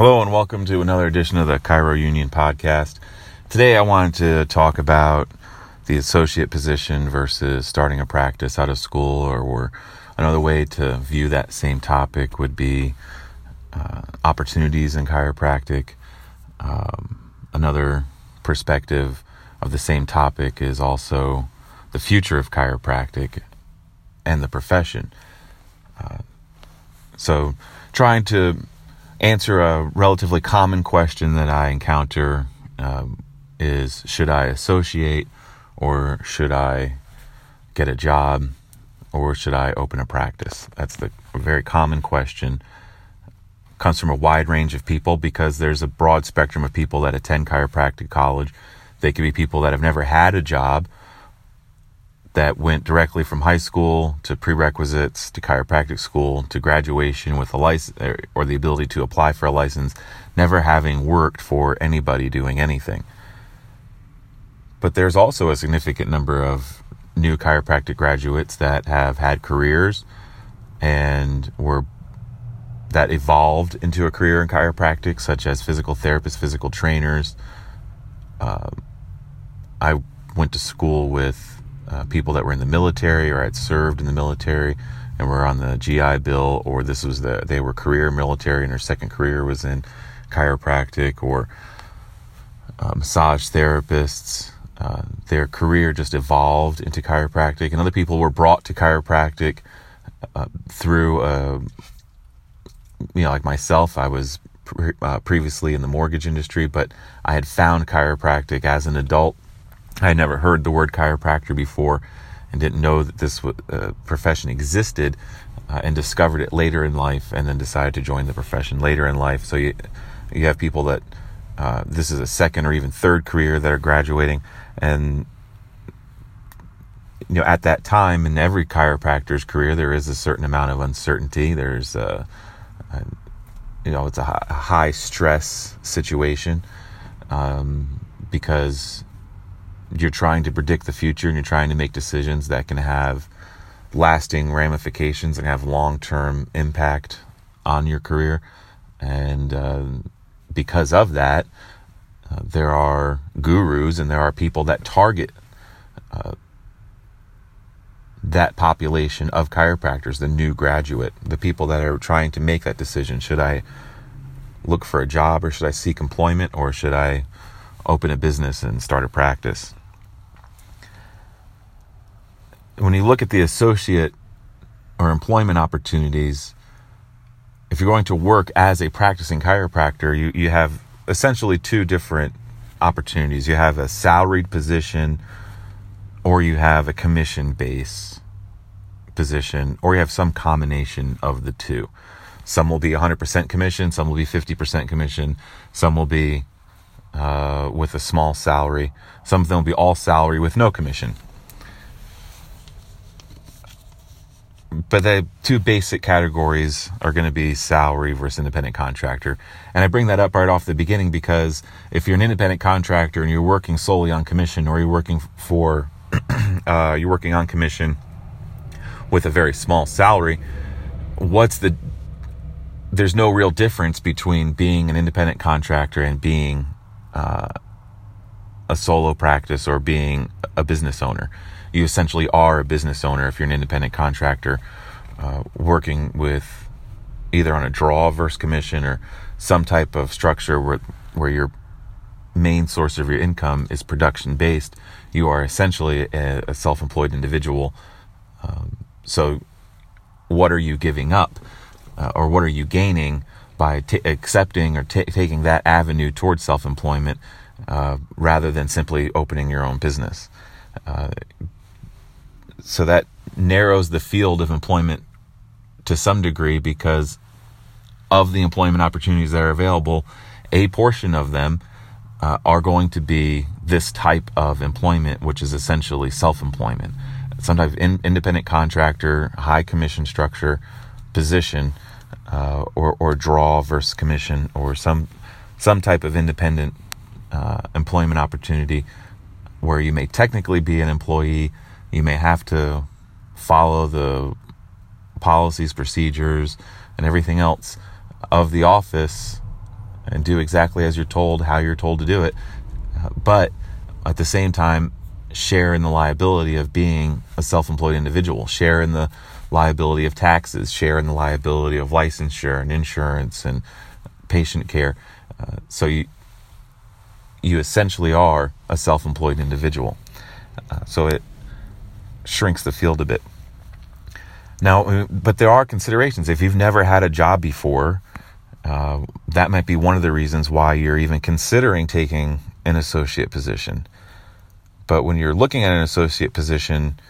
Hello and welcome to another edition of the Chiro Union podcast. Today I wanted to talk about the associate position versus starting a practice out of school, or, or another way to view that same topic would be uh, opportunities in chiropractic. Um, another perspective of the same topic is also the future of chiropractic and the profession. Uh, so, trying to answer a relatively common question that I encounter um, is should I associate or should I get a job or should I open a practice? That's the very common question. Comes from a wide range of people because there's a broad spectrum of people that attend chiropractic college. They could be people that have never had a job that went directly from high school to prerequisites to chiropractic school to graduation with a license or the ability to apply for a license, never having worked for anybody doing anything. But there's also a significant number of new chiropractic graduates that have had careers and were that evolved into a career in chiropractic, such as physical therapists, physical trainers. Uh, I went to school with uh, people that were in the military or had served in the military and were on the GI Bill, or this was the they were career military and their second career was in chiropractic, or uh, massage therapists. Uh, their career just evolved into chiropractic, and other people were brought to chiropractic uh, through, uh, you know, like myself. I was pre- uh, previously in the mortgage industry, but I had found chiropractic as an adult I had never heard the word chiropractor before and didn't know that this uh, profession existed uh, and discovered it later in life and then decided to join the profession later in life. So you, you have people that uh, this is a second or even third career that are graduating and you know at that time in every chiropractor's career there is a certain amount of uncertainty there's a, a you know it's a high stress situation um, because you're trying to predict the future and you're trying to make decisions that can have lasting ramifications and have long term impact on your career. And uh, because of that, uh, there are gurus and there are people that target uh, that population of chiropractors, the new graduate, the people that are trying to make that decision. Should I look for a job or should I seek employment or should I open a business and start a practice? When you look at the associate or employment opportunities, if you're going to work as a practicing chiropractor, you, you have essentially two different opportunities. You have a salaried position, or you have a commission base position, or you have some combination of the two. Some will be 100% commission, some will be 50% commission, some will be uh, with a small salary, some of them will be all salary with no commission. But the two basic categories are going to be salary versus independent contractor. And I bring that up right off the beginning because if you're an independent contractor and you're working solely on commission or you're working for, uh, you're working on commission with a very small salary, what's the, there's no real difference between being an independent contractor and being, uh, a solo practice or being a business owner you essentially are a business owner if you're an independent contractor uh, working with either on a draw versus commission or some type of structure where where your main source of your income is production based. You are essentially a, a self employed individual. Um, so, what are you giving up, uh, or what are you gaining by t- accepting or t- taking that avenue towards self employment uh, rather than simply opening your own business? Uh, so that narrows the field of employment to some degree because of the employment opportunities that are available. A portion of them uh, are going to be this type of employment, which is essentially self employment. Sometimes in, independent contractor, high commission structure position, uh, or, or draw versus commission, or some, some type of independent uh, employment opportunity where you may technically be an employee you may have to follow the policies, procedures, and everything else of the office and do exactly as you're told, how you're told to do it. But at the same time, share in the liability of being a self-employed individual, share in the liability of taxes, share in the liability of licensure and insurance and patient care. Uh, so you you essentially are a self-employed individual. Uh, so it shrinks the field a bit. Now, uh, but there are considerations. If you've never had a job before, uh, that might be one of the reasons why you're even considering taking an associate position. But when you're looking at an associate position,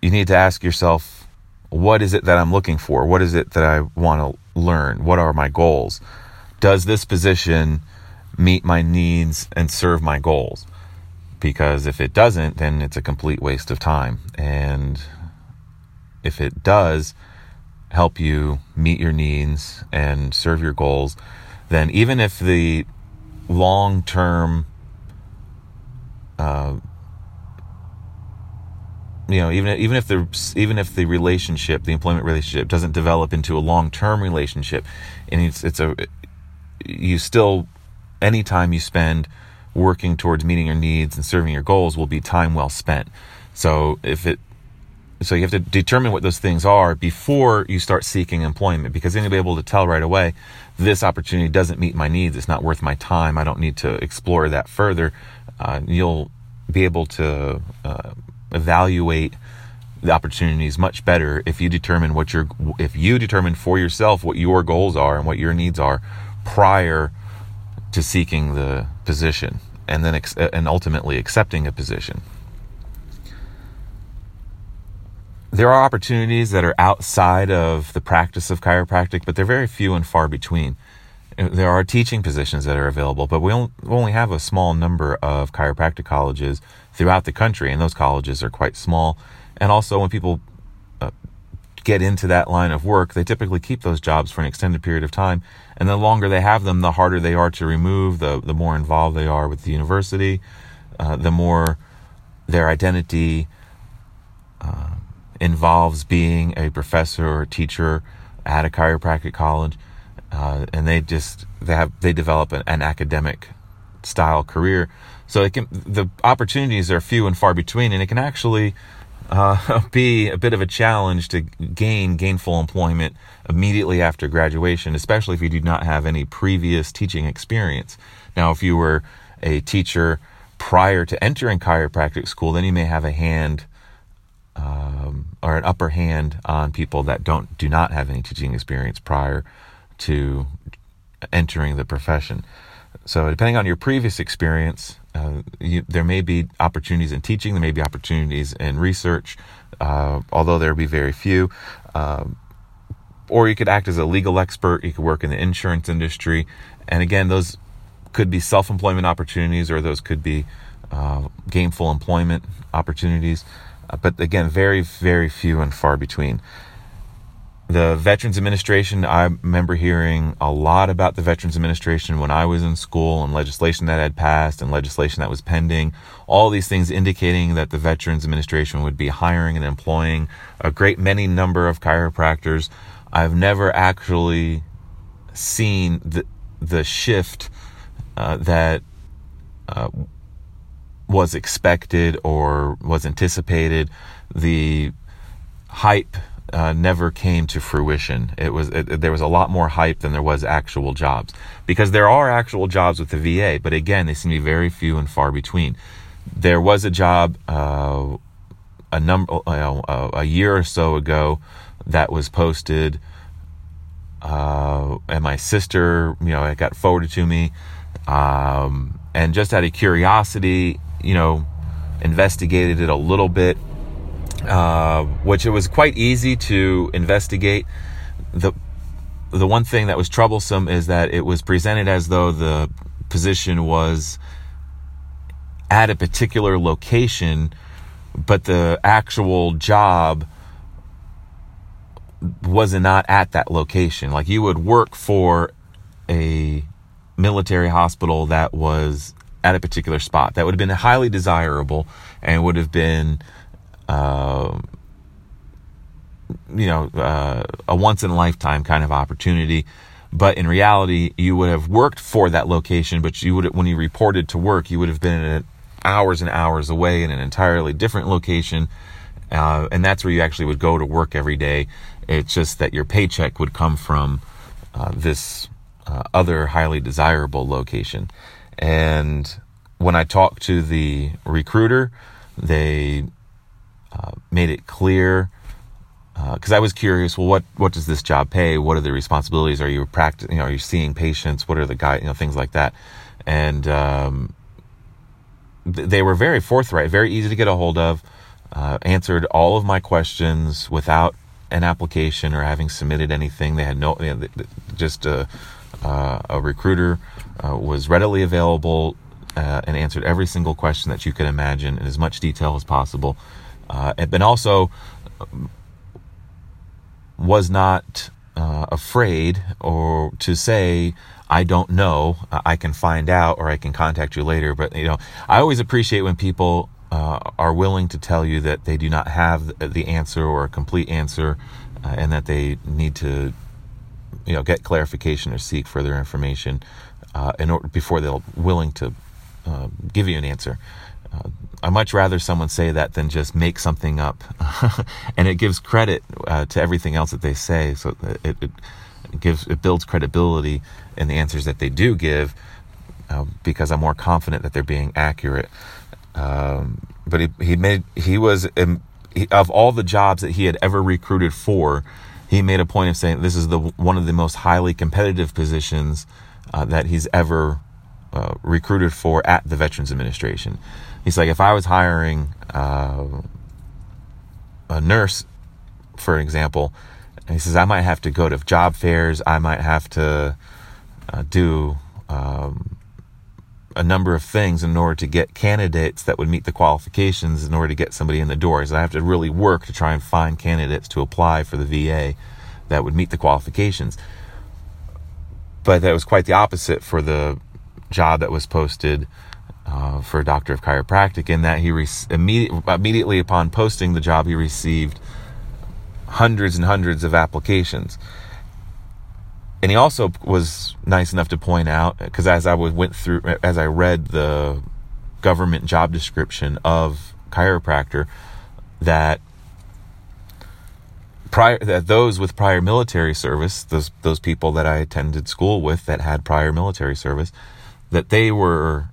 you need to ask yourself, what is it that I'm looking for? What is it that I want to learn? What are my goals? Does this position meet my needs and serve my goals? Because if it doesn't, then it's a complete waste of time. And if it does help you meet your needs and serve your goals, then even if the long term uh, you know, even even if the even if the relationship, the employment relationship, doesn't develop into a long term relationship, and it's it's a you still any time you spend working towards meeting your needs and serving your goals will be time well spent. So if it so you have to determine what those things are before you start seeking employment because then you'll be able to tell right away this opportunity doesn't meet my needs. It's not worth my time. I don't need to explore that further uh, you'll be able to uh, evaluate the opportunities much better if you determine what your if you determine for yourself what your goals are and what your needs are prior to seeking the position and then ex- and ultimately accepting a position there are opportunities that are outside of the practice of chiropractic but they're very few and far between there are teaching positions that are available, but we only have a small number of chiropractic colleges throughout the country, and those colleges are quite small. And also, when people uh, get into that line of work, they typically keep those jobs for an extended period of time. And the longer they have them, the harder they are to remove, the, the more involved they are with the university, uh, the more their identity uh, involves being a professor or a teacher at a chiropractic college uh, and they just they have they develop an, an, academic style career. So it can the opportunities are few and far between, and it can actually uh, be a bit of a challenge to gain gainful employment immediately after graduation, especially if you do not have any previous teaching experience. Now, if you were a teacher prior to entering chiropractic school, then you may have a hand um, or an upper hand on people that don't do not have any teaching experience prior to entering the profession. So, depending on your previous experience, uh, you, there may be opportunities in teaching, there may be opportunities in research, uh, although there be very few. Um, or you could act as a legal expert, you could work in the insurance industry. And again, those could be self employment opportunities or those could be uh, gainful employment opportunities. Uh, but again, very, very few and far between the Veterans Administration, I remember hearing a lot about the Veterans Administration when I was in school and legislation that had passed and legislation that was pending. All these things indicating that the Veterans Administration would be hiring and employing a great many number of chiropractors. I've never actually seen the, the shift uh, that uh, was expected or was anticipated. The hype uh, never came to fruition. It was it, there was a lot more hype than there was actual jobs because there are actual jobs with the VA, but again, they seem to be very few and far between. There was a job uh, a number uh, a year or so ago that was posted, uh, and my sister, you know, it got forwarded to me, um, and just out of curiosity, you know, investigated it a little bit uh, which it was quite easy to investigate. The the one thing that was troublesome is that it was presented as though the position was at a particular location, but the actual job was not at that location. Like you would work for a military hospital that was at a particular spot. That would have been highly desirable and would have been uh, you know, uh, a once in a lifetime kind of opportunity. but in reality, you would have worked for that location, but you would, when you reported to work, you would have been hours and hours away in an entirely different location. Uh, and that's where you actually would go to work every day. It's just that your paycheck would come from uh, this uh, other highly desirable location. And when I talked to the recruiter, they uh, made it clear because uh, I was curious. Well, what what does this job pay? What are the responsibilities? Are you practicing? You know, are you seeing patients? What are the guide? You know, things like that. And um, th- they were very forthright, very easy to get a hold of. Uh, answered all of my questions without an application or having submitted anything. They had no, you know, just a, uh, a recruiter uh, was readily available uh, and answered every single question that you could imagine in as much detail as possible. Uh, and also was not uh, afraid or to say, I don't know, I can find out or I can contact you later. But, you know, I always appreciate when people uh, are willing to tell you that they do not have the answer or a complete answer uh, and that they need to, you know, get clarification or seek further information uh, in order, before they're willing to uh, give you an answer. I much rather someone say that than just make something up, and it gives credit uh, to everything else that they say. So it, it, gives it builds credibility in the answers that they do give, uh, because I'm more confident that they're being accurate. Um, but he he made he was um, he, of all the jobs that he had ever recruited for, he made a point of saying this is the one of the most highly competitive positions uh, that he's ever uh, recruited for at the Veterans Administration. He's like, if I was hiring uh, a nurse, for example, he says I might have to go to job fairs. I might have to uh, do um, a number of things in order to get candidates that would meet the qualifications in order to get somebody in the door. So I have to really work to try and find candidates to apply for the VA that would meet the qualifications. But that was quite the opposite for the job that was posted uh, for a doctor of chiropractic in that he re- immediate, immediately upon posting the job he received hundreds and hundreds of applications. And he also was nice enough to point out because as I went through as I read the government job description of chiropractor that prior that those with prior military service those those people that I attended school with that had prior military service that they were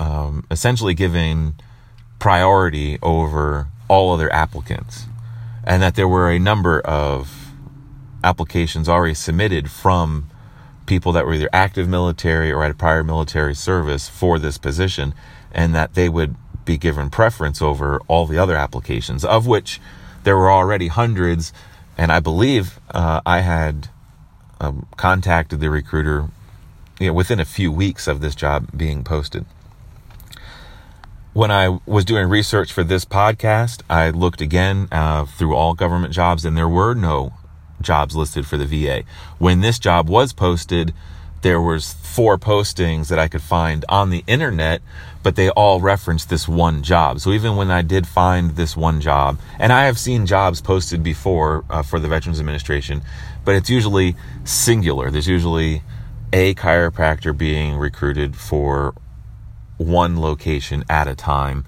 um, essentially giving priority over all other applicants, and that there were a number of applications already submitted from people that were either active military or had prior military service for this position, and that they would be given preference over all the other applications, of which there were already hundreds. And I believe uh, I had um, contacted the recruiter you know, within a few weeks of this job being posted when I was doing research for this podcast, I looked again uh, through all government jobs, and there were no jobs listed for the VA. When this job was posted, there was four postings that I could find on the internet, but they all referenced this one job. So even when I did find this one job, and I have seen jobs posted before uh, for the Veterans Administration, but it's usually singular. There's usually a chiropractor being recruited for one location at a time,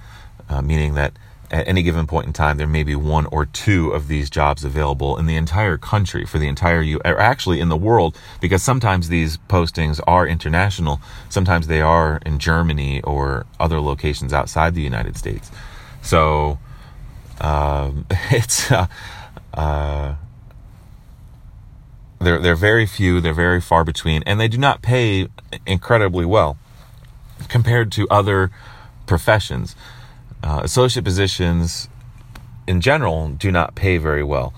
uh, meaning that at any given point in time, there may be one or two of these jobs available in the entire country for the entire U, or actually in the world, because sometimes these postings are international. Sometimes they are in Germany or other locations outside the United States. So, um, it's, uh, uh, they're, they're very few, they're very far between, and they do not pay incredibly well compared to other professions. Uh, associate positions in general do not pay very well.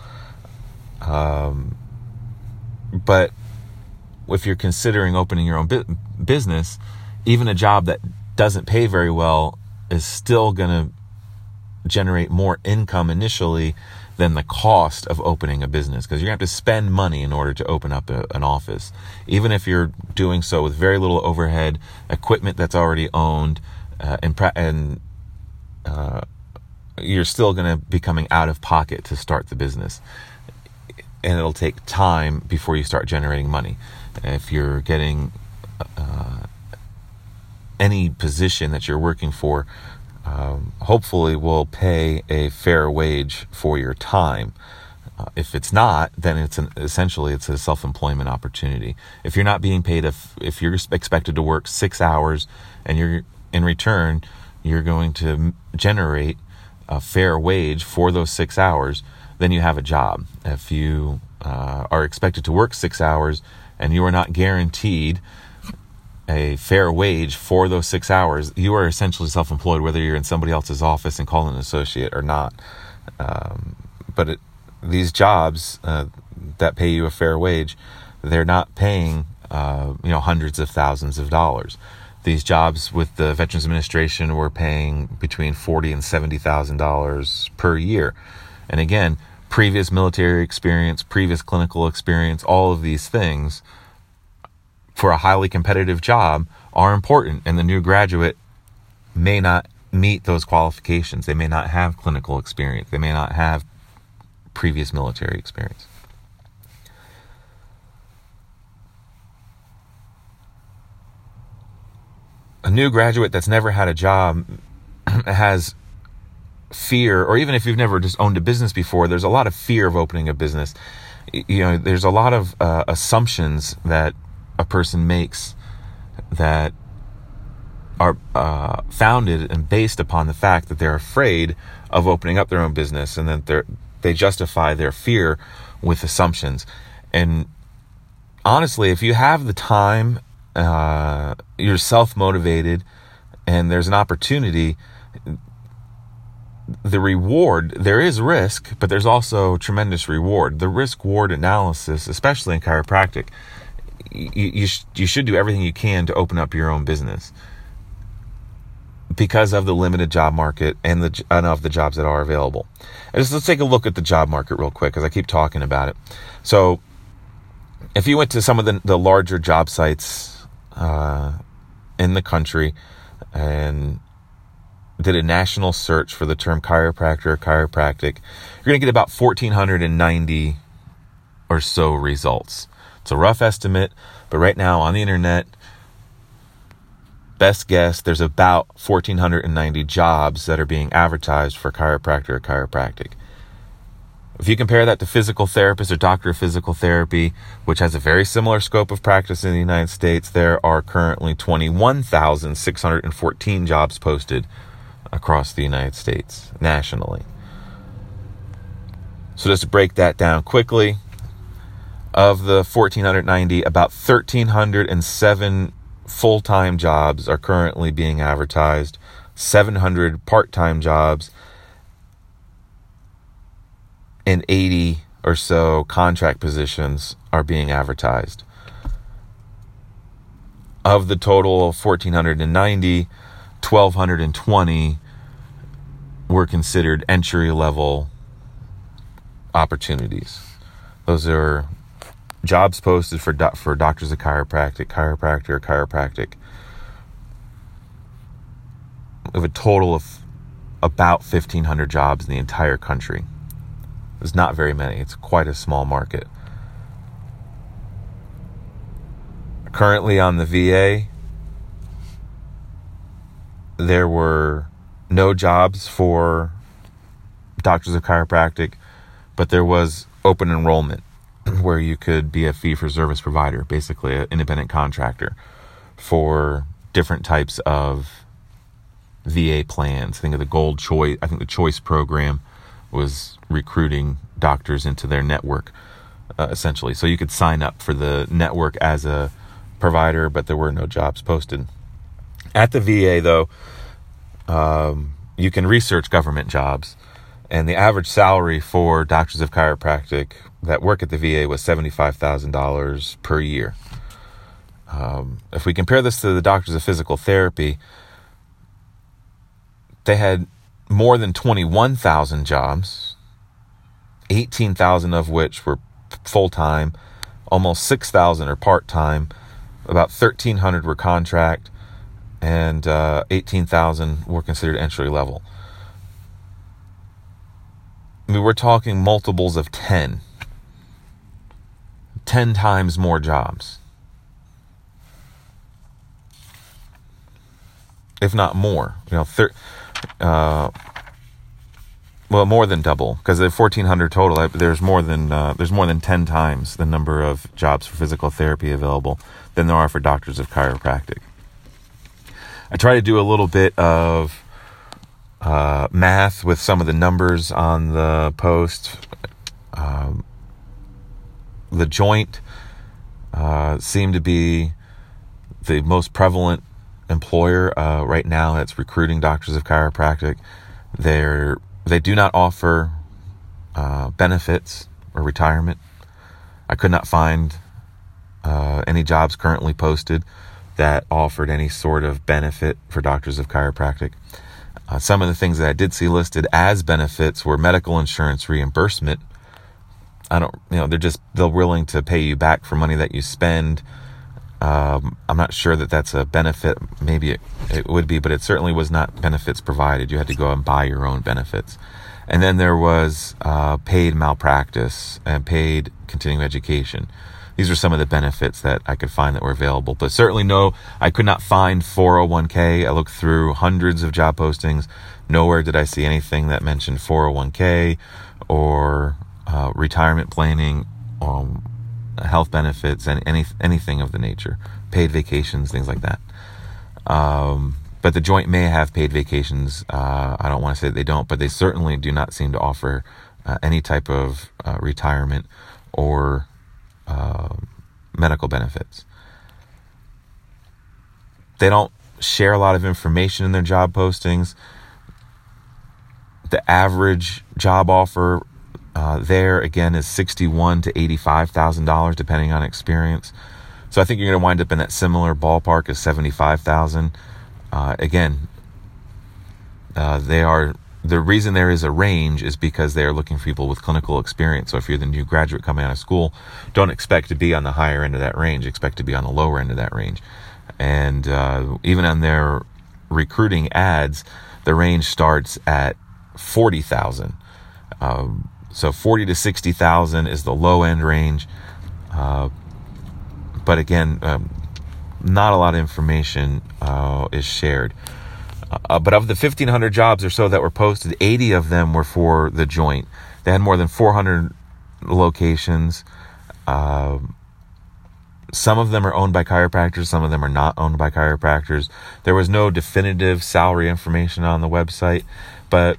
Um, but if you're considering opening your own bu- business, even a job that doesn't pay very well is still going to generate more income initially than the cost of opening a business because you have to spend money in order to open up a, an office. Even if you're doing so with very little overhead, equipment that's already owned, uh, and, and uh, you're still going to be coming out of pocket to start the business. and it'll take time before you start generating money. If you're getting uh, any position that you're working for, um, hopefully will pay a fair wage for your time. Uh, if it's not, then it's an, essentially it's a self-employment opportunity. If you're not being paid, if if you're expected to work six hours, and you're in return, you're going to generate a fair wage for those six hours, then you have a job. If you uh, are expected to work six hours and you are not guaranteed a fair wage for those six hours, you are essentially self employed, whether you're in somebody else's office and call an associate or not. Um, but it, these jobs uh, that pay you a fair wage, they're not paying uh, you know hundreds of thousands of dollars. These jobs with the Veterans Administration were paying between forty and seventy thousand dollars per year, and again, previous military experience, previous clinical experience, all of these things for a highly competitive job are important, and the new graduate may not meet those qualifications. They may not have clinical experience. They may not have previous military experience. A new graduate that's never had a job has fear, or even if you've never just owned a business before, there's a lot of fear of opening a business. You know, there's a lot of uh, assumptions that a person makes that are uh, founded and based upon the fact that they're afraid of opening up their own business and that they're they justify their fear with assumptions. And honestly if you have the time uh, you're self motivated and there's an opportunity the reward there is risk but there's also tremendous reward. The risk reward analysis especially in chiropractic you, you, sh- you should do everything you can to open up your own business because of the limited job market and the and of the jobs that are available. And just let's take a look at the job market real quick because I keep talking about it. So, if you went to some of the, the larger job sites uh, in the country and did a national search for the term chiropractor or chiropractic, you're going to get about 1,490 or so results. It's a rough estimate, but right now on the internet, best guess, there's about 1,490 jobs that are being advertised for chiropractor or chiropractic. If you compare that to physical therapist or doctor of physical therapy, which has a very similar scope of practice in the United States, there are currently 21,614 jobs posted across the United States nationally. So just to break that down quickly, of the 1490, about 1307 full time jobs are currently being advertised, 700 part time jobs, and 80 or so contract positions are being advertised. Of the total of 1490, 1220 were considered entry level opportunities. Those are jobs posted for do- for doctors of chiropractic, chiropractor, or chiropractic. Have a total of about 1,500 jobs in the entire country. There's not very many. It's quite a small market. Currently on the VA, there were no jobs for doctors of chiropractic, but there was open enrollment where you could be a fee for service provider, basically an independent contractor for different types of VA plans. I Think of the Gold Choice. I think the Choice program was recruiting doctors into their network, uh, essentially. So you could sign up for the network as a provider, but there were no jobs posted. At the VA, though, um, you can research government jobs, and the average salary for doctors of chiropractic that work at the VA was $75,000 per year. Um, if we compare this to the doctors of physical therapy, they had more than 21,000 jobs, 18,000 of which were full time, almost 6,000 are part time, about 1,300 were contract, and uh, 18,000 were considered entry level. I mean, we're talking multiples of 10 10 times more jobs. If not more, you know, thir- uh, well, more than double because at 1400 total, there's more than uh, there's more than 10 times the number of jobs for physical therapy available than there are for doctors of chiropractic. I try to do a little bit of uh, math with some of the numbers on the post. Um, the joint uh, seem to be the most prevalent employer uh, right now that's recruiting doctors of chiropractic. They're they do not offer uh, benefits or retirement. I could not find uh, any jobs currently posted that offered any sort of benefit for doctors of chiropractic. Uh, some of the things that I did see listed as benefits were medical insurance reimbursement. I don't, you know, they're just they're willing to pay you back for money that you spend. Um, I'm not sure that that's a benefit. Maybe it, it would be, but it certainly was not benefits provided. You had to go and buy your own benefits. And then there was uh, paid malpractice and paid continuing education. These are some of the benefits that I could find that were available, but certainly no, I could not find 401k. I looked through hundreds of job postings. Nowhere did I see anything that mentioned 401k or uh, retirement planning, um, health benefits, and any anything of the nature, paid vacations, things like that. Um, but the joint may have paid vacations. Uh, I don't want to say they don't, but they certainly do not seem to offer uh, any type of uh, retirement or uh, medical benefits. They don't share a lot of information in their job postings. The average job offer uh, there again is sixty-one to eighty-five thousand dollars, depending on experience. So I think you're going to wind up in that similar ballpark as seventy-five thousand. Uh, again, uh, they are the reason there is a range is because they are looking for people with clinical experience. So if you're the new graduate coming out of school, don't expect to be on the higher end of that range. Expect to be on the lower end of that range. And uh, even on their recruiting ads, the range starts at forty thousand. Um, so forty to sixty thousand is the low end range. Uh, but again, um, not a lot of information uh, is shared. Uh, but of the 1,500 jobs or so that were posted, 80 of them were for the joint. They had more than 400 locations. Uh, some of them are owned by chiropractors, some of them are not owned by chiropractors. There was no definitive salary information on the website, but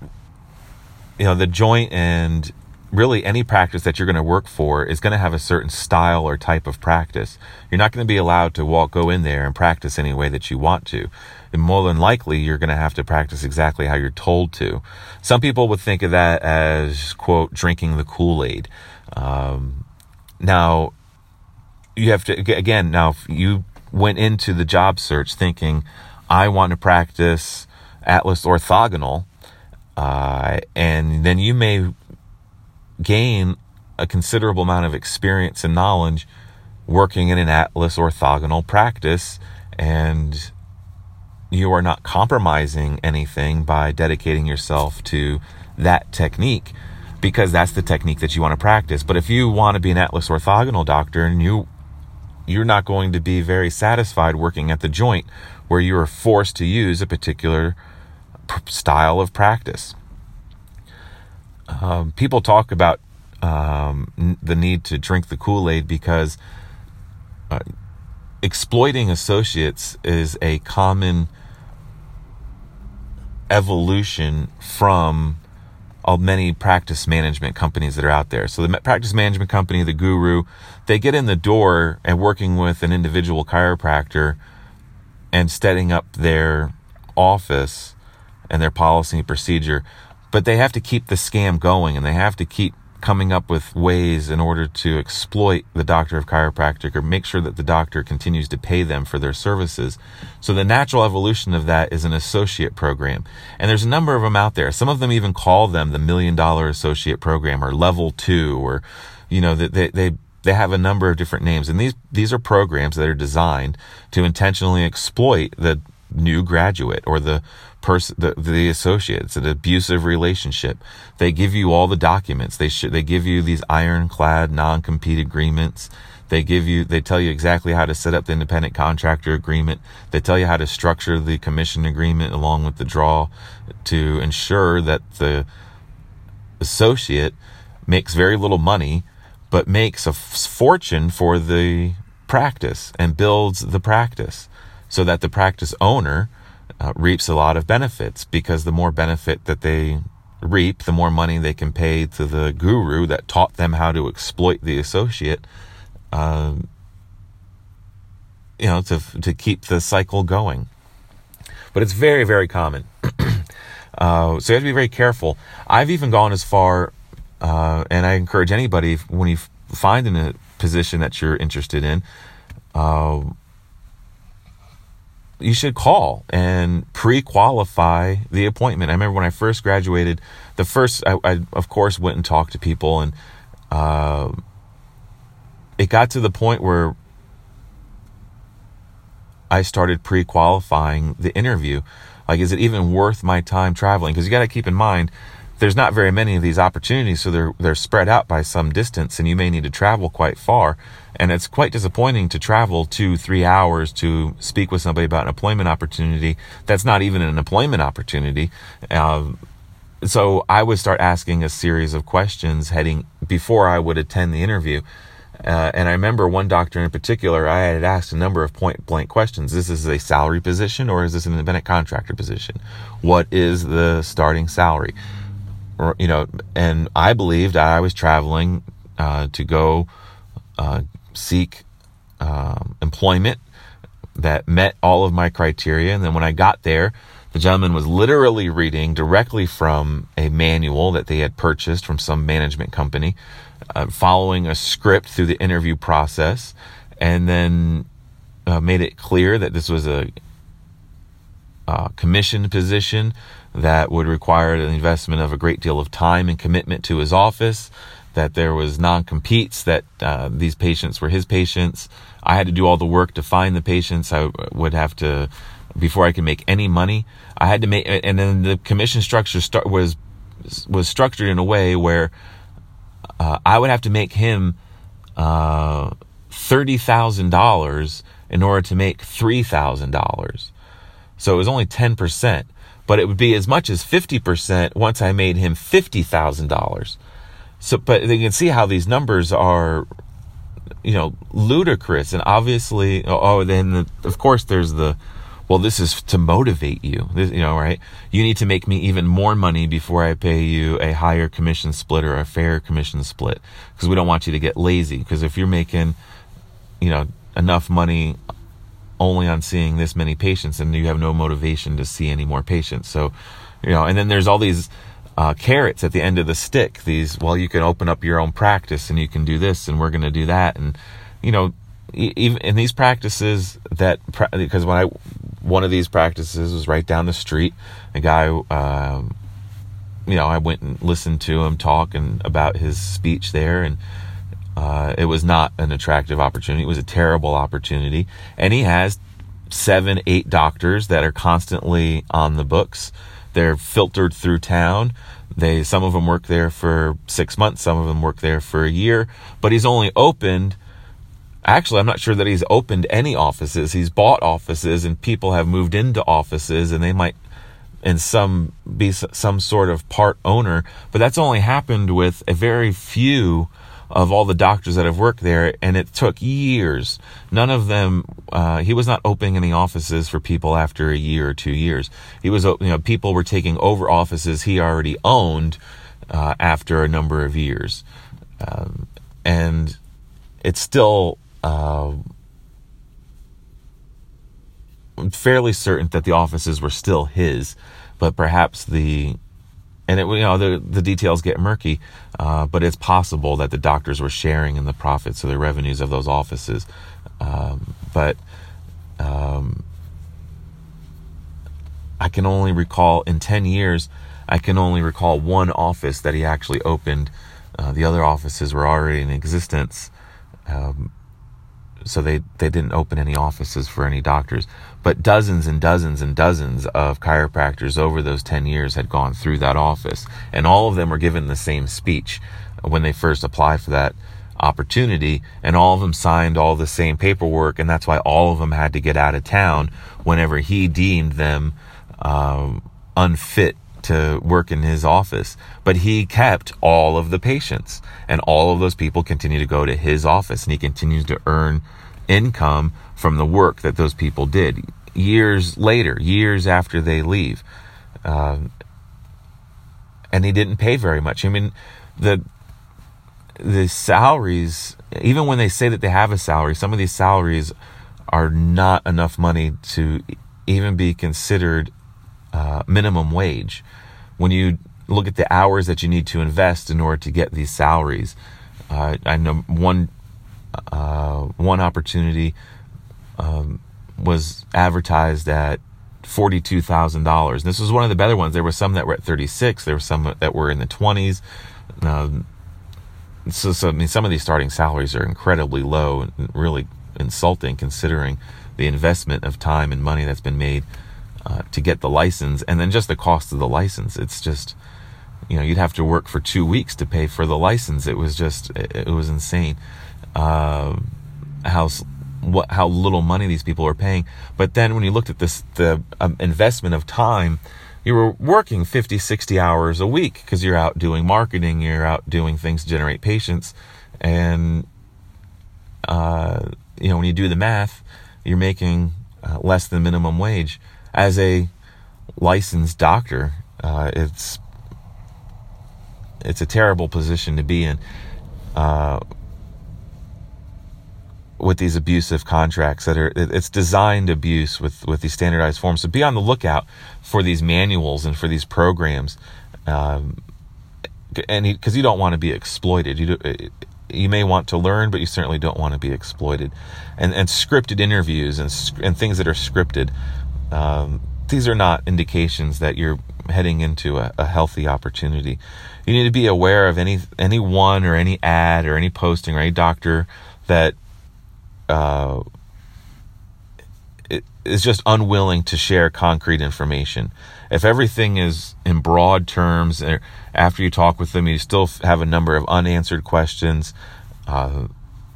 you know, the joint and really any practice that you're going to work for is going to have a certain style or type of practice. You're not going to be allowed to walk, go in there and practice any way that you want to. And more than likely, you're going to have to practice exactly how you're told to. Some people would think of that as, quote, drinking the Kool-Aid. Um, now, you have to, again, now, if you went into the job search thinking, I want to practice Atlas orthogonal, uh, and then you may gain a considerable amount of experience and knowledge working in an Atlas orthogonal practice, and you are not compromising anything by dedicating yourself to that technique because that's the technique that you want to practice. But if you want to be an Atlas orthogonal doctor and you you're not going to be very satisfied working at the joint where you are forced to use a particular style of practice um, people talk about um, the need to drink the Kool Aid because uh, exploiting associates is a common evolution from all many practice management companies that are out there. So the practice management company, the guru, they get in the door and working with an individual chiropractor and setting up their office and their policy and procedure but they have to keep the scam going and they have to keep coming up with ways in order to exploit the doctor of chiropractic or make sure that the doctor continues to pay them for their services. So the natural evolution of that is an associate program. And there's a number of them out there. Some of them even call them the million dollar associate program or level two or, you know, they, they, they have a number of different names. And these, these are programs that are designed to intentionally exploit the new graduate or the person, the, the associate. It's an abusive relationship. They give you all the documents. They should, they give you these ironclad non-compete agreements. They give you, they tell you exactly how to set up the independent contractor agreement. They tell you how to structure the commission agreement along with the draw to ensure that the associate makes very little money, but makes a fortune for the practice and builds the practice so that the practice owner uh, reaps a lot of benefits because the more benefit that they reap, the more money they can pay to the guru that taught them how to exploit the associate. Um, you know, to to keep the cycle going. But it's very, very common. uh, so you have to be very careful. I've even gone as far, uh, and I encourage anybody when you find in a position that you're interested in, uh, you should call and pre-qualify the appointment. I remember when I first graduated, the first I, I of course went and talked to people, and uh, it got to the point where I started pre-qualifying the interview. Like, is it even worth my time traveling? Because you got to keep in mind, there's not very many of these opportunities, so they're they're spread out by some distance, and you may need to travel quite far. And it's quite disappointing to travel two, three hours to speak with somebody about an employment opportunity that's not even an employment opportunity. Uh, so I would start asking a series of questions heading before I would attend the interview. Uh, and I remember one doctor in particular, I had asked a number of point blank questions. Is this is a salary position or is this an independent contractor position? What is the starting salary? Or, you know, and I believed I was traveling uh, to go uh, seek um, employment that met all of my criteria. And then when I got there, the gentleman was literally reading directly from a manual that they had purchased from some management company, uh, following a script through the interview process, and then uh, made it clear that this was a, a commissioned position that would require an investment of a great deal of time and commitment to his office that there was non-competes, that uh, these patients were his patients. I had to do all the work to find the patients. I would have to, before I could make any money, I had to make, and then the commission structure start, was was structured in a way where uh, I would have to make him uh, thirty thousand dollars in order to make three thousand dollars. So it was only ten percent, but it would be as much as fifty percent once I made him fifty thousand dollars. So, but you can see how these numbers are, you know, ludicrous. And obviously, oh, oh, then the, of course there's the, well, this is to motivate you, this, you know, right? You need to make me even more money before I pay you a higher commission split or a fair commission split because we don't want you to get lazy. Because if you're making, you know, enough money only on seeing this many patients and you have no motivation to see any more patients. So, you know, and then there's all these, uh, carrots at the end of the stick. These, well, you can open up your own practice and you can do this and we're going to do that. And, you know, even in these practices that, because when I, one of these practices was right down the street, a guy, um, you know, I went and listened to him talk and about his speech there and, uh, it was not an attractive opportunity. It was a terrible opportunity. And he has seven, eight doctors that are constantly on the books they're filtered through town. They some of them work there for six months, some of them work there for a year. But he's only opened. Actually, I'm not sure that he's opened any offices. He's bought offices, and people have moved into offices, and they might, in some, be some sort of part owner. But that's only happened with a very few of all the doctors that have worked there, and it took years. None of them, uh, he was not opening any offices for people after a year or two years. He was, you know, people were taking over offices he already owned uh, after a number of years. Um, and it's still uh, fairly certain that the offices were still his, but perhaps the and it, you know the the details get murky, uh, but it's possible that the doctors were sharing in the profits or the revenues of those offices. Um, but um, I can only recall in ten years, I can only recall one office that he actually opened. Uh, the other offices were already in existence. Um, so they, they didn't open any offices for any doctors. But dozens and dozens and dozens of chiropractors over those 10 years had gone through that office. And all of them were given the same speech when they first applied for that opportunity and all of them signed all the same paperwork and that's why all of them had to get out of town whenever he deemed them um, unfit to work in his office but he kept all of the patients. And all of those people continue to go to his office and he continues to earn income from the work that those people did. Years later years after they leave um, and he didn't pay very much. I mean the the salaries, even when they say that they have a salary, some of these salaries are not enough money to even be considered uh, minimum wage. When you look at the hours that you need to invest in order to get these salaries, uh, I know one uh, one opportunity um, was advertised at forty-two thousand dollars. This was one of the better ones. There were some that were at thirty-six. There were some that were in the twenties. Um, so, so I mean, some of these starting salaries are incredibly low and really insulting considering the investment of time and money that's been made uh, to get the license and then just the cost of the license. It's just, you know, you'd have to work for two weeks to pay for the license. It was just, it, it was insane. Uh, how, what, how little money these people are paying. But then when you looked at this, the um, investment of time, you were working 50, 60 hours a week because you're out doing marketing, you're out doing things to generate patients. And, uh, you know, when you do the math, you're making uh, less than minimum wage. As a licensed doctor, uh, it's, it's a terrible position to be in. Uh, with these abusive contracts that are it's designed abuse with with these standardized forms so be on the lookout for these manuals and for these programs um, and because you don't want to be exploited you do, you may want to learn but you certainly don't want to be exploited and and scripted interviews and and things that are scripted um, these are not indications that you're heading into a, a, healthy opportunity. You need to be aware of any any one or any ad or any posting or any doctor that uh, is just unwilling to share concrete information. If everything is in broad terms, after you talk with them, you still have a number of unanswered questions. Uh,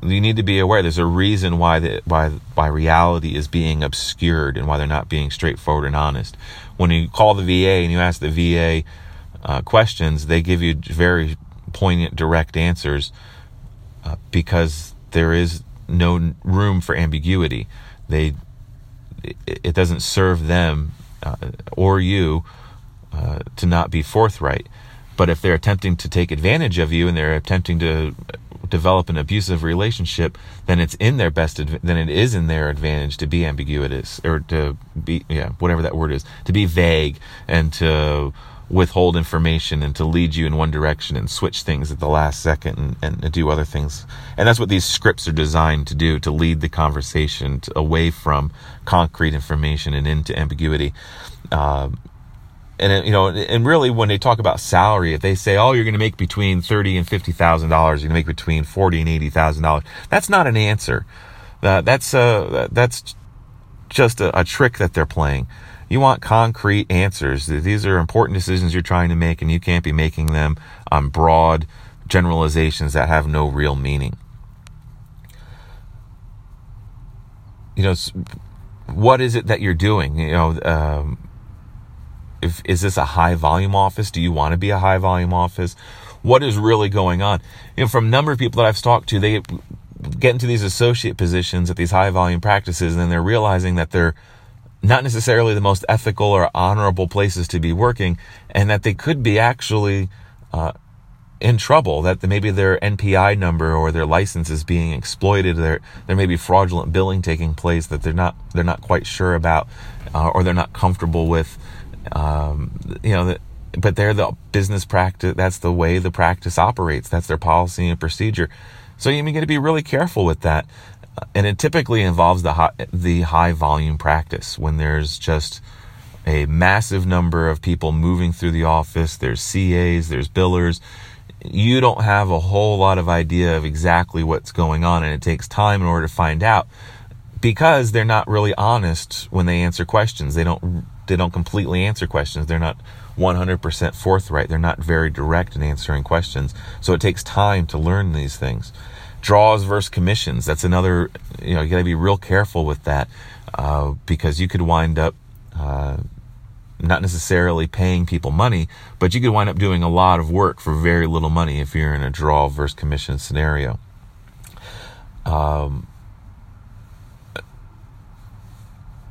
you need to be aware there's a reason why the why why reality is being obscured and why they're not being straightforward and honest. When you call the VA and you ask the VA uh, questions, they give you very poignant, direct answers uh, because there is no room for ambiguity. They it doesn't serve them uh, or you uh, to not be forthright. But if they're attempting to take advantage of you and they're attempting to develop an abusive relationship, then it's in their best, then it is in their advantage to be ambiguous or to be, yeah, whatever that word is, to be vague and to withhold information and to lead you in one direction and switch things at the last second and, and do other things. And that's what these scripts are designed to do, to lead the conversation to, away from concrete information and into ambiguity. Um, and you know, and really, when they talk about salary, if they say, "Oh, you're going to make between thirty and fifty thousand dollars, you're going to make between forty and eighty thousand dollars," that's not an answer. Uh, that's uh, that's just a, a trick that they're playing. You want concrete answers. These are important decisions you're trying to make, and you can't be making them on broad generalizations that have no real meaning. You know, what is it that you're doing? You know, um, if is this a high volume office? Do you want to be a high volume office? What is really going on? You know, from a number of people that I've talked to, they get into these associate positions at these high volume practices, and then they're realizing that they're not necessarily the most ethical or honorable places to be working, and that they could be actually uh, in trouble. That maybe their NPI number or their license is being exploited. There, there may be fraudulent billing taking place that they're not they're not quite sure about, uh, or they're not comfortable with. Um, you know that. But they're the business practice. That's the way the practice operates. That's their policy and procedure. So you got to be really careful with that and it typically involves the high, the high volume practice when there's just a massive number of people moving through the office. There's CAs, there's billers. You don't have a whole lot of idea of exactly what's going on, and it takes time in order to find out because they're not really honest when they answer questions. They don't they don't completely answer questions. They're not 100% forthright. They're not very direct in answering questions. So it takes time to learn these things. draws versus commissions. That's another, you know, you got to be real careful with that uh, because you could wind up uh, not necessarily paying people money, but you could wind up doing a lot of work for very little money if you're in a draw versus commission scenario. Um,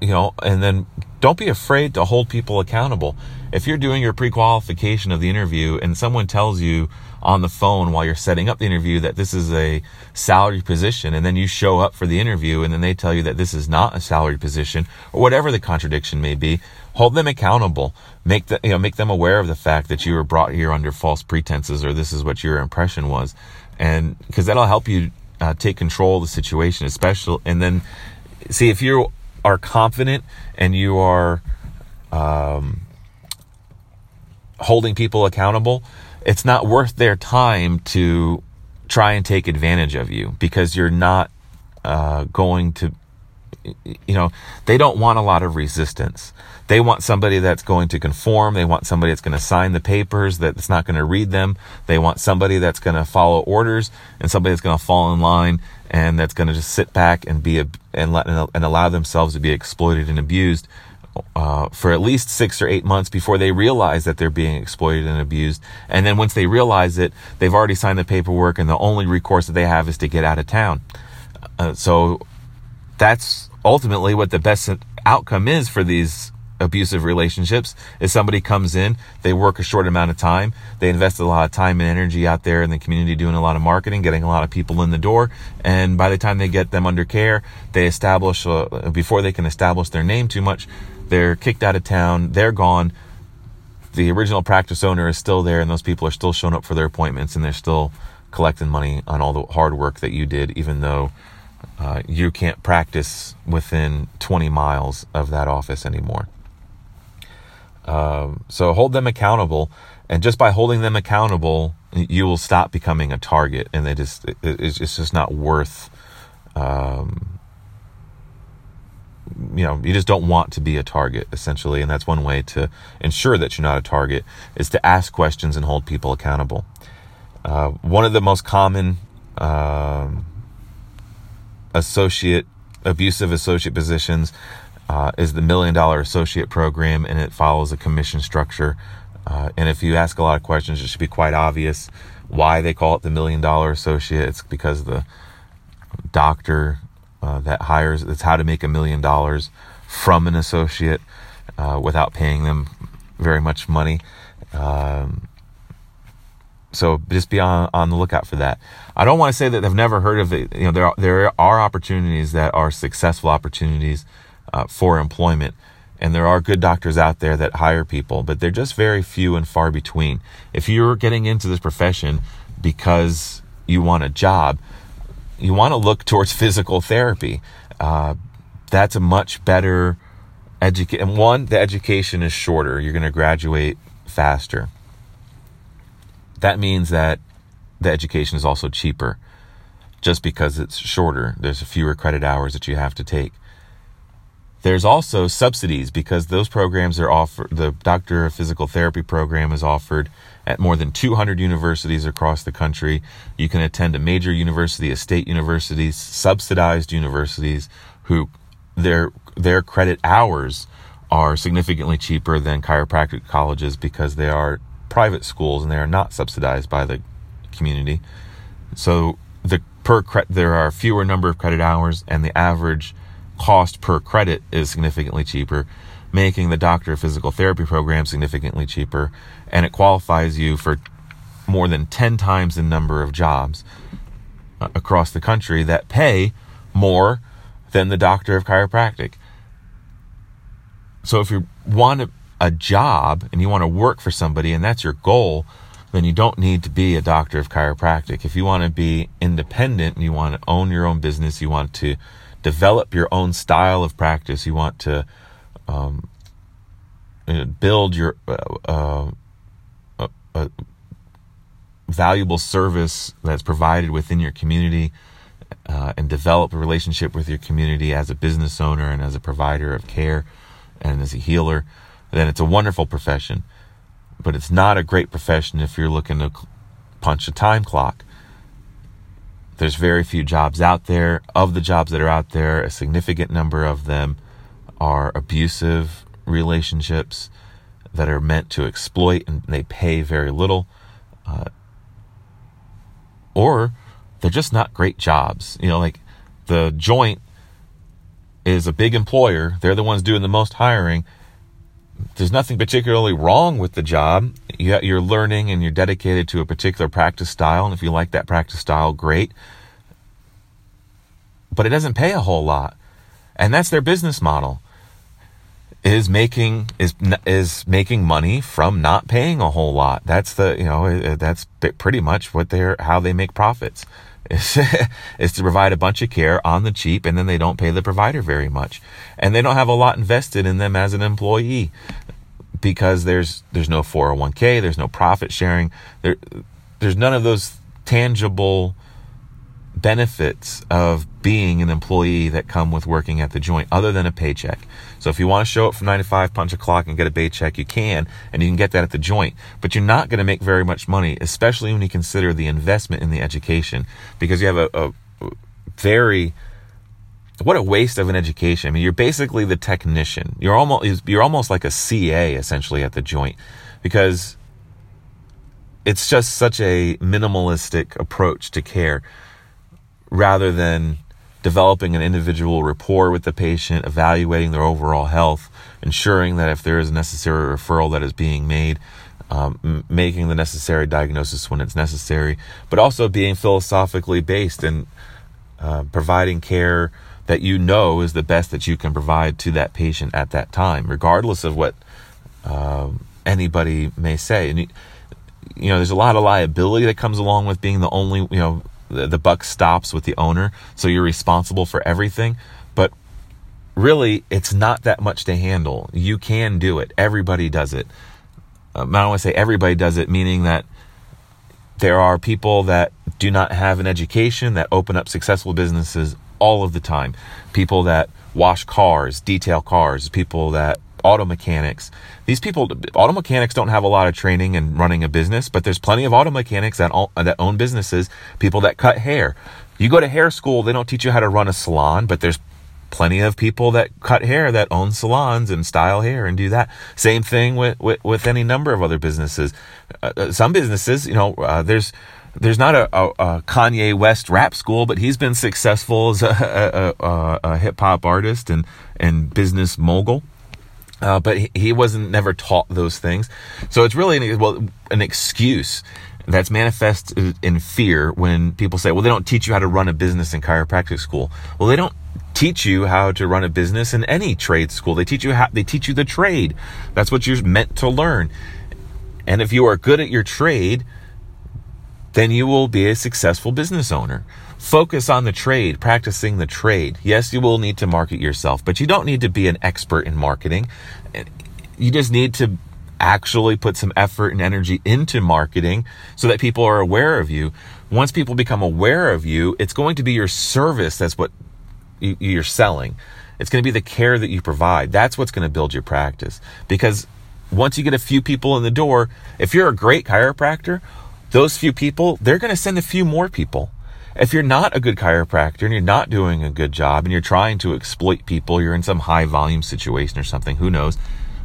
you know, and then don't be afraid to hold people accountable. If you're doing your pre-qualification of the interview and someone tells you on the phone while you're setting up the interview that this is a salary position and then you show up for the interview and then they tell you that this is not a salary position or whatever the contradiction may be, hold them accountable. Make the, you know, make them aware of the fact that you were brought here under false pretenses or this is what your impression was. And because that'll help you uh, take control of the situation, especially, and then see if you are confident and you are, um, holding people accountable, it's not worth their time to try and take advantage of you because you're not uh, going to you know they don't want a lot of resistance they want somebody that's going to conform they want somebody that's going to sign the papers that's not going to read them they want somebody that's going to follow orders and somebody that's going to fall in line and that's going to just sit back and be a, and let and allow themselves to be exploited and abused uh, for at least six or eight months before they realize that they're being exploited and abused. And then once they realize it, they've already signed the paperwork, and the only recourse that they have is to get out of town. Uh, so that's ultimately what the best outcome is for these abusive relationships is somebody comes in, they work a short amount of time, they invest a lot of time and energy out there in the community doing a lot of marketing, getting a lot of people in the door, and by the time they get them under care, they establish uh, before they can establish their name too much, they're kicked out of town. They're gone. The original practice owner is still there, and those people are still showing up for their appointments, and they're still collecting money on all the hard work that you did, even though uh, you can't practice within 20 miles of that office anymore. Um, so hold them accountable, and just by holding them accountable, you will stop becoming a target, and they just it, it's just not worth um, you know, you just don't want to be a target essentially. And that's one way to ensure that you're not a target is to ask questions and hold people accountable. Uh, one of the most common, um, associate, abusive associate positions, uh, is the million dollar associate program and it follows a commission structure. Uh, and if you ask a lot of questions, it should be quite obvious why they call it the million dollar associate. It's because the doctor uh, that hires it's how to make a million dollars from an associate uh, without paying them very much money. Um, so just be on, on the lookout for that. I don't want to say that I've never heard of it. You know, there are, there are opportunities that are successful opportunities uh, for employment. And there are good doctors out there that hire people, but they're just very few and far between. If you're getting into this profession because you want a job, you want to look towards physical therapy. Uh, that's a much better education. One, the education is shorter. You're going to graduate faster. That means that the education is also cheaper just because it's shorter. There's fewer credit hours that you have to take. There's also subsidies because those programs are offered. The Doctor of Physical Therapy program is offered at more than 200 universities across the country. You can attend a major university, a state university, subsidized universities who their their credit hours are significantly cheaper than chiropractic colleges because they are private schools and they are not subsidized by the community. So the per cre- there are fewer number of credit hours and the average cost per credit is significantly cheaper, making the doctor of physical therapy program significantly cheaper, and it qualifies you for more than 10 times the number of jobs uh, across the country that pay more than the doctor of chiropractic. So if you want a, a job and you want to work for somebody and that's your goal, then you don't need to be a doctor of chiropractic. If you want to be independent and you want to own your own business, you want to develop your own style of practice. You want to um, build your uh, uh, valuable service that's provided within your community uh, and develop a relationship with your community as a business owner and as a provider of care and as a healer, then it's a wonderful profession. But it's not a great profession if you're looking to punch a time clock. There's very few jobs out there. Of the jobs that are out there, a significant number of them are abusive relationships that are meant to exploit and they pay very little. Uh, or they're just not great jobs. You know, like the joint is a big employer, they're the ones doing the most hiring. There's nothing particularly wrong with the job. You're learning and you're dedicated to a particular practice style. And if you like that practice style, great. But it doesn't pay a whole lot. And that's their business model is making is is making money from not paying a whole lot. That's the you know that's pretty much what they're how they make profits. Is, is to provide a bunch of care on the cheap and then they don't pay the provider very much. And they don't have a lot invested in them as an employee because there's there's no 401k, there's no profit sharing. There there's none of those tangible benefits of being an employee that come with working at the joint other than a paycheck. So if you want to show up from 9 to 5, punch a clock and get a paycheck, you can, and you can get that at the joint. But you're not going to make very much money, especially when you consider the investment in the education, because you have a, a very what a waste of an education. I mean, you're basically the technician. You're almost you're almost like a CA essentially at the joint because it's just such a minimalistic approach to care rather than developing an individual rapport with the patient, evaluating their overall health, ensuring that if there is a necessary referral that is being made, um, m- making the necessary diagnosis when it's necessary, but also being philosophically based and uh, providing care that you know is the best that you can provide to that patient at that time, regardless of what um, anybody may say. And you, you know, there's a lot of liability that comes along with being the only, you know, the, the buck stops with the owner, so you're responsible for everything. But really, it's not that much to handle. You can do it. Everybody does it. Um, I don't want to say everybody does it, meaning that there are people that do not have an education that open up successful businesses all of the time. People that wash cars, detail cars, people that auto mechanics. These people, auto mechanics don't have a lot of training in running a business, but there's plenty of auto mechanics that, all, that own businesses, people that cut hair. You go to hair school, they don't teach you how to run a salon, but there's plenty of people that cut hair that own salons and style hair and do that. Same thing with, with, with any number of other businesses. Uh, uh some businesses, you know, uh, there's, there's not a, a, a, Kanye West rap school, but he's been successful as a, a, a hip hop artist and, and business mogul. Uh, but he, he, wasn't never taught those things. So it's really an, well, an excuse that's manifested in fear when people say, well, they don't teach you how to run a business in chiropractic school. Well, they don't teach you how to run a business in any trade school. They teach you how, they teach you the trade. That's what you're meant to learn. And if you are good at your trade, then you will be a successful business owner. Focus on the trade, practicing the trade. Yes, you will need to market yourself, but you don't need to be an expert in marketing. You just need to actually put some effort and energy into marketing so that people are aware of you. Once people become aware of you, it's going to be your service that's what you're selling. It's going to be the care that you provide. That's what's going to build your practice. Because once you get a few people in the door, if you're a great chiropractor, those few people, they're going to send a few more people. If you're not a good chiropractor and you're not doing a good job and you're trying to exploit people, you're in some high volume situation or something, who knows?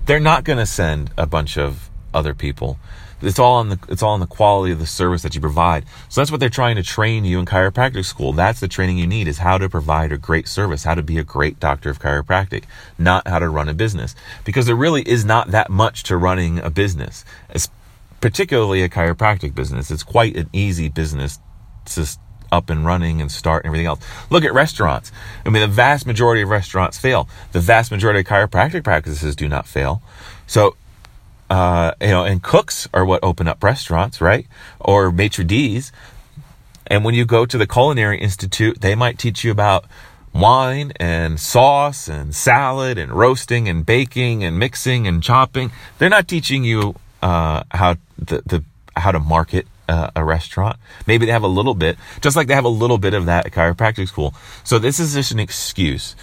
They're not going to send a bunch of other people. It's all on the it's all on the quality of the service that you provide. So that's what they're trying to train you in chiropractic school. That's the training you need is how to provide a great service, how to be a great doctor of chiropractic, not how to run a business. Because there really is not that much to running a business, it's particularly a chiropractic business. It's quite an easy business to up and running and start and everything else. Look at restaurants. I mean, the vast majority of restaurants fail. The vast majority of chiropractic practices do not fail. So, uh, you know, and cooks are what open up restaurants, right? Or maitre d's. And when you go to the Culinary Institute, they might teach you about wine and sauce and salad and roasting and baking and mixing and chopping. They're not teaching you uh, how the, the how to market uh, a restaurant. Maybe they have a little bit, just like they have a little bit of that at chiropractic school. So this is just an excuse.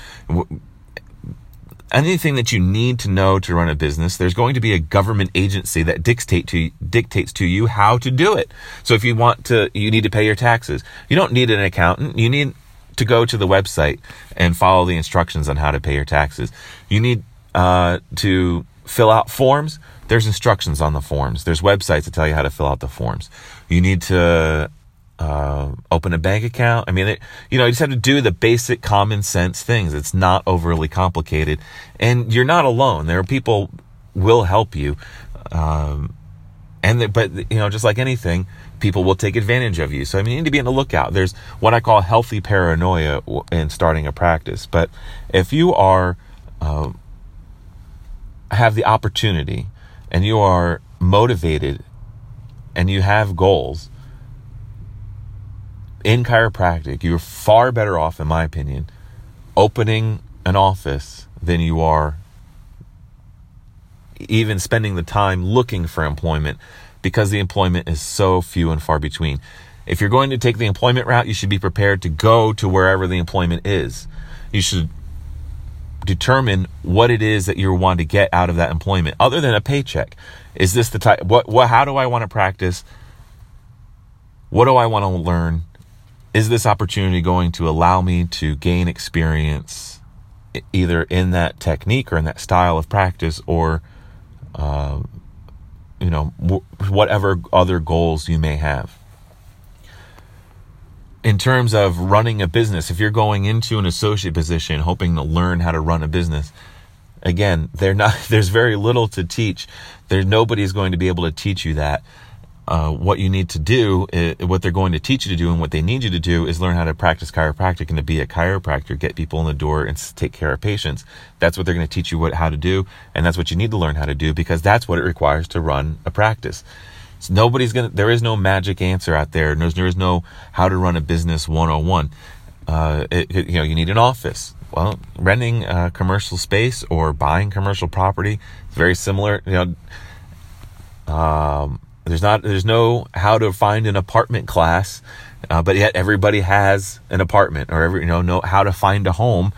anything that you need to know to run a business, there's going to be a government agency that dictate to dictates to you how to do it. So if you want to, you need to pay your taxes. You don't need an accountant. You need to go to the website and follow the instructions on how to pay your taxes. You need uh, to fill out forms. There's instructions on the forms. There's websites that tell you how to fill out the forms. You need to uh, open a bank account. I mean, it, you know, you just have to do the basic common sense things. It's not overly complicated, and you're not alone. There are people will help you, um, and the, but you know, just like anything, people will take advantage of you. So I mean, you need to be on the lookout. There's what I call healthy paranoia in starting a practice. But if you are uh, have the opportunity and you are motivated and you have goals in chiropractic, you're far better off, in my opinion, opening an office than you are even spending the time looking for employment because the employment is so few and far between. If you're going to take the employment route, you should be prepared to go to wherever the employment is. You should determine what it is that you want to get out of that employment other than a paycheck. Is this the type what what how do I want to practice? What do I want to learn? is this opportunity going to allow me to gain experience either in that technique or in that style of practice or uh, you know whatever other goals you may have in terms of running a business if you're going into an associate position hoping to learn how to run a business again not there's very little to teach there nobody's going to be able to teach you that uh, what you need to do, what they're going to teach you to do, and what they need you to do is learn how to practice chiropractic and to be a chiropractor, get people in the door and take care of patients. That's what they're going to teach you what how to do, and that's what you need to learn how to do because that's what it requires to run a practice. So nobody's gonna. There is no magic answer out there. There's, there is no how to run a business 101. Uh, it, it, you know, you need an office. Well, renting a commercial space or buying commercial property is very similar. You know, um, there's not, there's no how to find an apartment class, uh, but yet everybody has an apartment or every, you know, know how to find a home.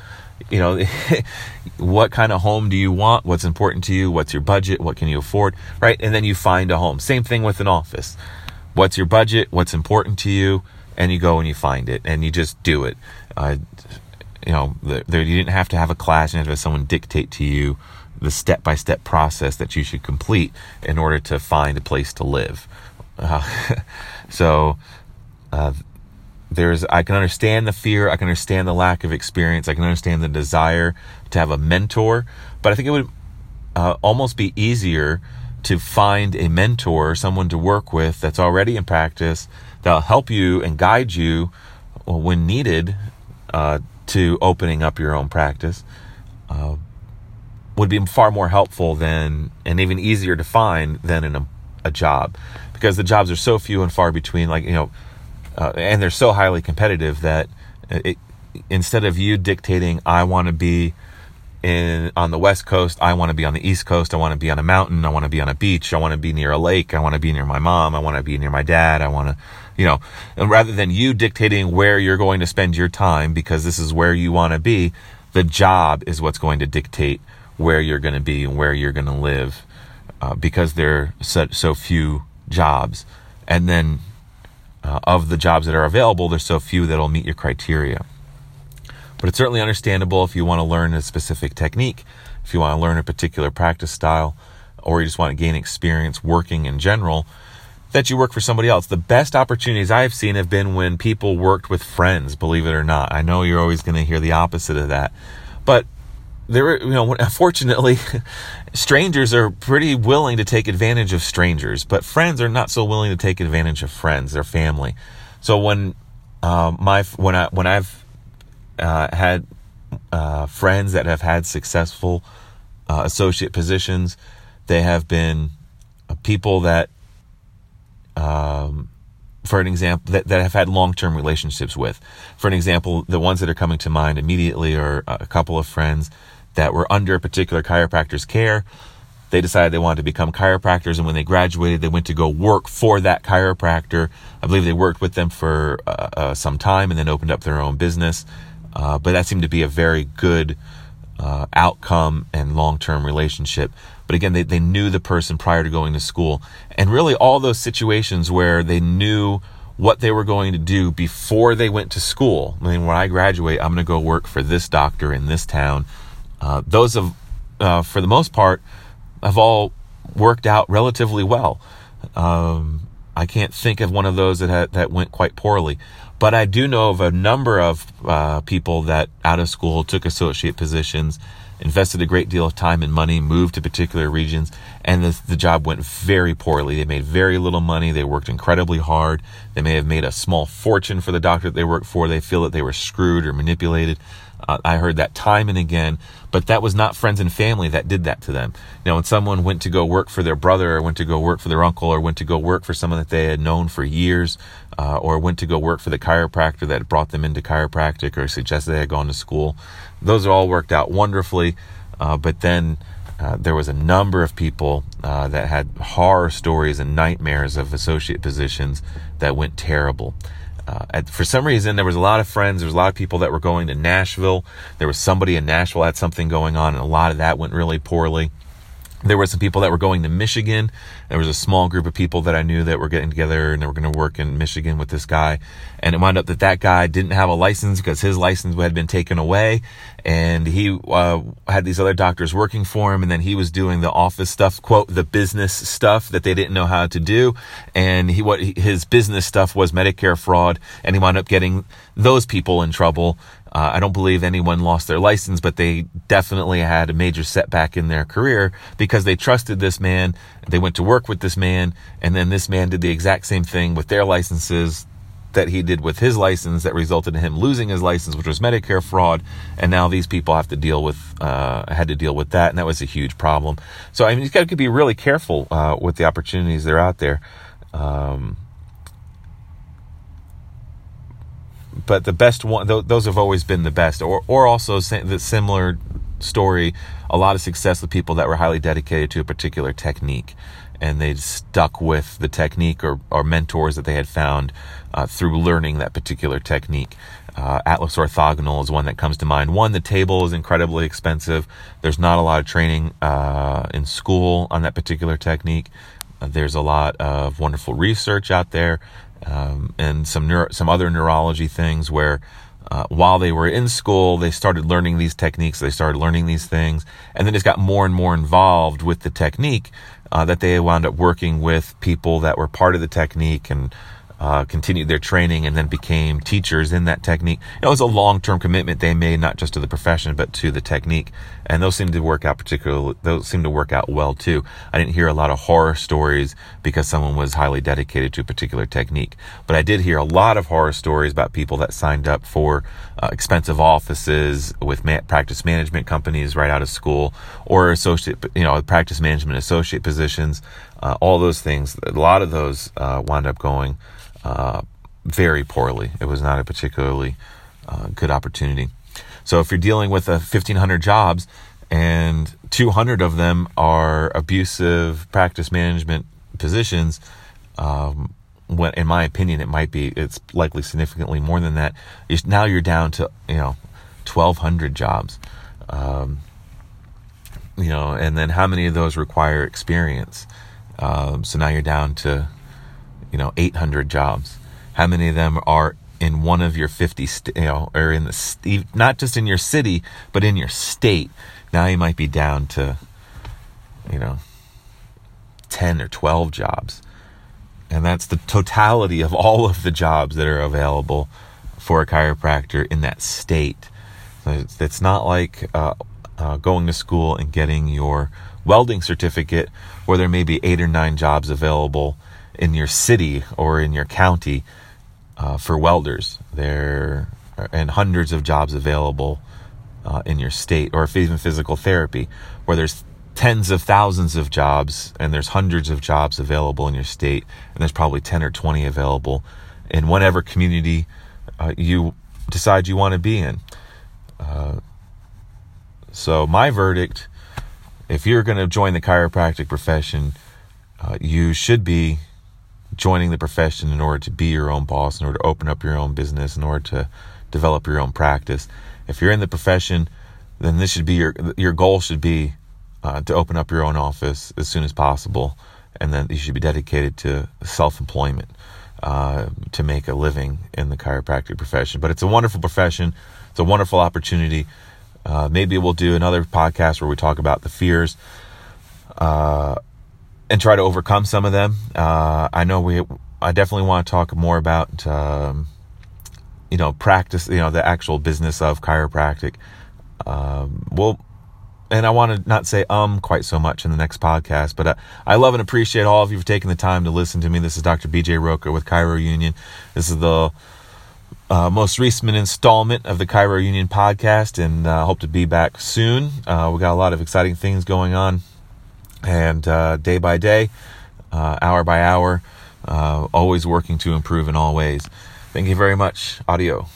You know, what kind of home do you want? What's important to you? What's your budget? What can you afford? Right. And then you find a home. Same thing with an office. What's your budget? What's important to you? And you go and you find it and you just do it. Uh, you know, there, you didn't have to have a class. Didn't have have someone dictate to you the step by step process that you should complete in order to find a place to live. Uh, so, uh, there's, I can understand the fear. I can understand the lack of experience. I can understand the desire to have a mentor, but I think it would uh, almost be easier to find a mentor, someone to work with that's already in practice that'll help you and guide you when needed uh, to opening up your own practice. Uh, would be far more helpful than and even easier to find than in a, a job because the jobs are so few and far between like you know uh, and they're so highly competitive that it, instead of you dictating i want to be in on the west coast i want to be on the east coast i want to be on a mountain i want to be on a beach i want to be near a lake i want to be near my mom i want to be near my dad i want to you know and rather than you dictating where you're going to spend your time because this is where you want to be the job is what's going to dictate where you're going to be and where you're going to live uh, because there are so, so few jobs. And then uh, of the jobs that are available, there's so few that'll meet your criteria. But it's certainly understandable if you want to learn a specific technique, if you want to learn a particular practice style, or you just want to gain experience working in general, that you work for somebody else. The best opportunities I've seen have been when people worked with friends, believe it or not. I know you're always going to hear the opposite of that. But there, you know, unfortunately, strangers are pretty willing to take advantage of strangers, but friends are not so willing to take advantage of friends, their family. So when uh, my when I when I've uh, had uh, friends that have had successful uh, associate positions, they have been people that, um, for an example, that, that have had long term relationships with. For an example, the ones that are coming to mind immediately are a couple of friends that were under a particular chiropractor's care. They decided they wanted to become chiropractors, and when they graduated, they went to go work for that chiropractor. I believe they worked with them for uh, uh, some time and then opened up their own business. Uh, but that seemed to be a very good uh, outcome and long term relationship. But again, they, they knew the person prior to going to school. And really, all those situations where they knew what they were going to do before they went to school. I mean, when I graduate, I'm going to go work for this doctor in this town. Uh, those have, uh, for the most part, have all worked out relatively well. Um, I can't think of one of those that had, that went quite poorly. But I do know of a number of uh, people that out of school took associate positions, invested a great deal of time and money, moved to particular regions, and the, the job went very poorly. They made very little money. They worked incredibly hard. They may have made a small fortune for the doctor that they worked for. They feel that they were screwed or manipulated. Uh, I heard that time and again, but that was not friends and family that did that to them. Know, when someone went to go work for their brother or went to go work for their uncle or went to go work for someone that they had known for years, uh, or went to go work for the chiropractor that brought them into chiropractic or suggested they had gone to school, those all worked out wonderfully. Uh, but then uh, there was a number of people uh, that had horror stories and nightmares of associate positions that went terrible. Uh, at, for some reason, there was a lot of friends. There was a lot of people that were going to Nashville. There was somebody in Nashville had something going on, and a lot of that went really poorly. There were some people that were going to Michigan. There was a small group of people that I knew that were getting together and they were going to work in Michigan with this guy. And it wound up that that guy didn't have a license because his license had been taken away. And he uh, had these other doctors working for him. And then he was doing the office stuff, quote, the business stuff that they didn't know how to do. And he, what his business stuff was Medicare fraud. And he wound up getting those people in trouble. Uh, I don't believe anyone lost their license, but they definitely had a major setback in their career because they trusted this man. They went to work with this man, and then this man did the exact same thing with their licenses that he did with his license that resulted in him losing his license, which was Medicare fraud. And now these people have to deal with, uh, had to deal with that. And that was a huge problem. So, I mean, you've got to be really careful, uh, with the opportunities that are out there. Um, but the best one, those have always been the best, or or also the similar story, a lot of success with people that were highly dedicated to a particular technique, and they stuck with the technique or, or mentors that they had found uh, through learning that particular technique. Uh, Atlas Orthogonal is one that comes to mind. One, the table is incredibly expensive. There's not a lot of training uh, in school on that particular technique. Uh, there's a lot of wonderful research out there um, and some neuro, some other neurology things where uh, while they were in school, they started learning these techniques. They started learning these things, and then just got more and more involved with the technique. Uh, that they wound up working with people that were part of the technique and uh, continued their training and then became teachers in that technique. It was a long-term commitment they made, not just to the profession, but to the technique. And those seemed to work out particularly, those seemed to work out well too. I didn't hear a lot of horror stories because someone was highly dedicated to a particular technique. But I did hear a lot of horror stories about people that signed up for uh, expensive offices with ma- practice management companies right out of school or associate, you know, practice management associate positions. Uh, all those things, a lot of those uh, wound up going uh, very poorly. It was not a particularly uh, good opportunity. So if you're dealing with a 1500 jobs and 200 of them are abusive practice management positions, um, when, in my opinion, it might be, it's likely significantly more than that. Now you're down to, you know, 1200 jobs. Um, you know, and then how many of those require experience? Um, so now you're down to you know, 800 jobs. How many of them are in one of your 50, st- you know, or in the, st- not just in your city, but in your state? Now you might be down to, you know, 10 or 12 jobs. And that's the totality of all of the jobs that are available for a chiropractor in that state. it's, not like uh, uh, going to school and getting your welding certificate where there may be eight or nine jobs available in your city or in your county uh, for welders. There and hundreds of jobs available uh, in your state, or even physical therapy, where there's tens of thousands of jobs and there's hundreds of jobs available in your state, and there's probably 10 or 20 available in whatever community uh, you decide you want to be in. Uh, so, my verdict if you're going to join the chiropractic profession, uh, you should be joining the profession in order to be your own boss, in order to open up your own business, in order to develop your own practice. If you're in the profession, then this should be your your goal should be uh, to open up your own office as soon as possible, and then you should be dedicated to self employment uh, to make a living in the chiropractic profession. But it's a wonderful profession. It's a wonderful opportunity. Uh, maybe we'll do another podcast where we talk about the fears uh, and try to overcome some of them. Uh, I know we. I definitely want to talk more about. Um, you know, practice, you know, the actual business of chiropractic. Um, well, and I want to not say um quite so much in the next podcast, but I, uh, I love and appreciate all of you for taking the time to listen to me. This is Dr. BJ Roker with Chiro Union. This is the uh, most recent installment of the Chiro Union podcast, and uh, hope to be back soon. Uh, we got a lot of exciting things going on, and uh, day by day, uh, hour by hour, always working to improve in all ways. Thank you very much. Audio.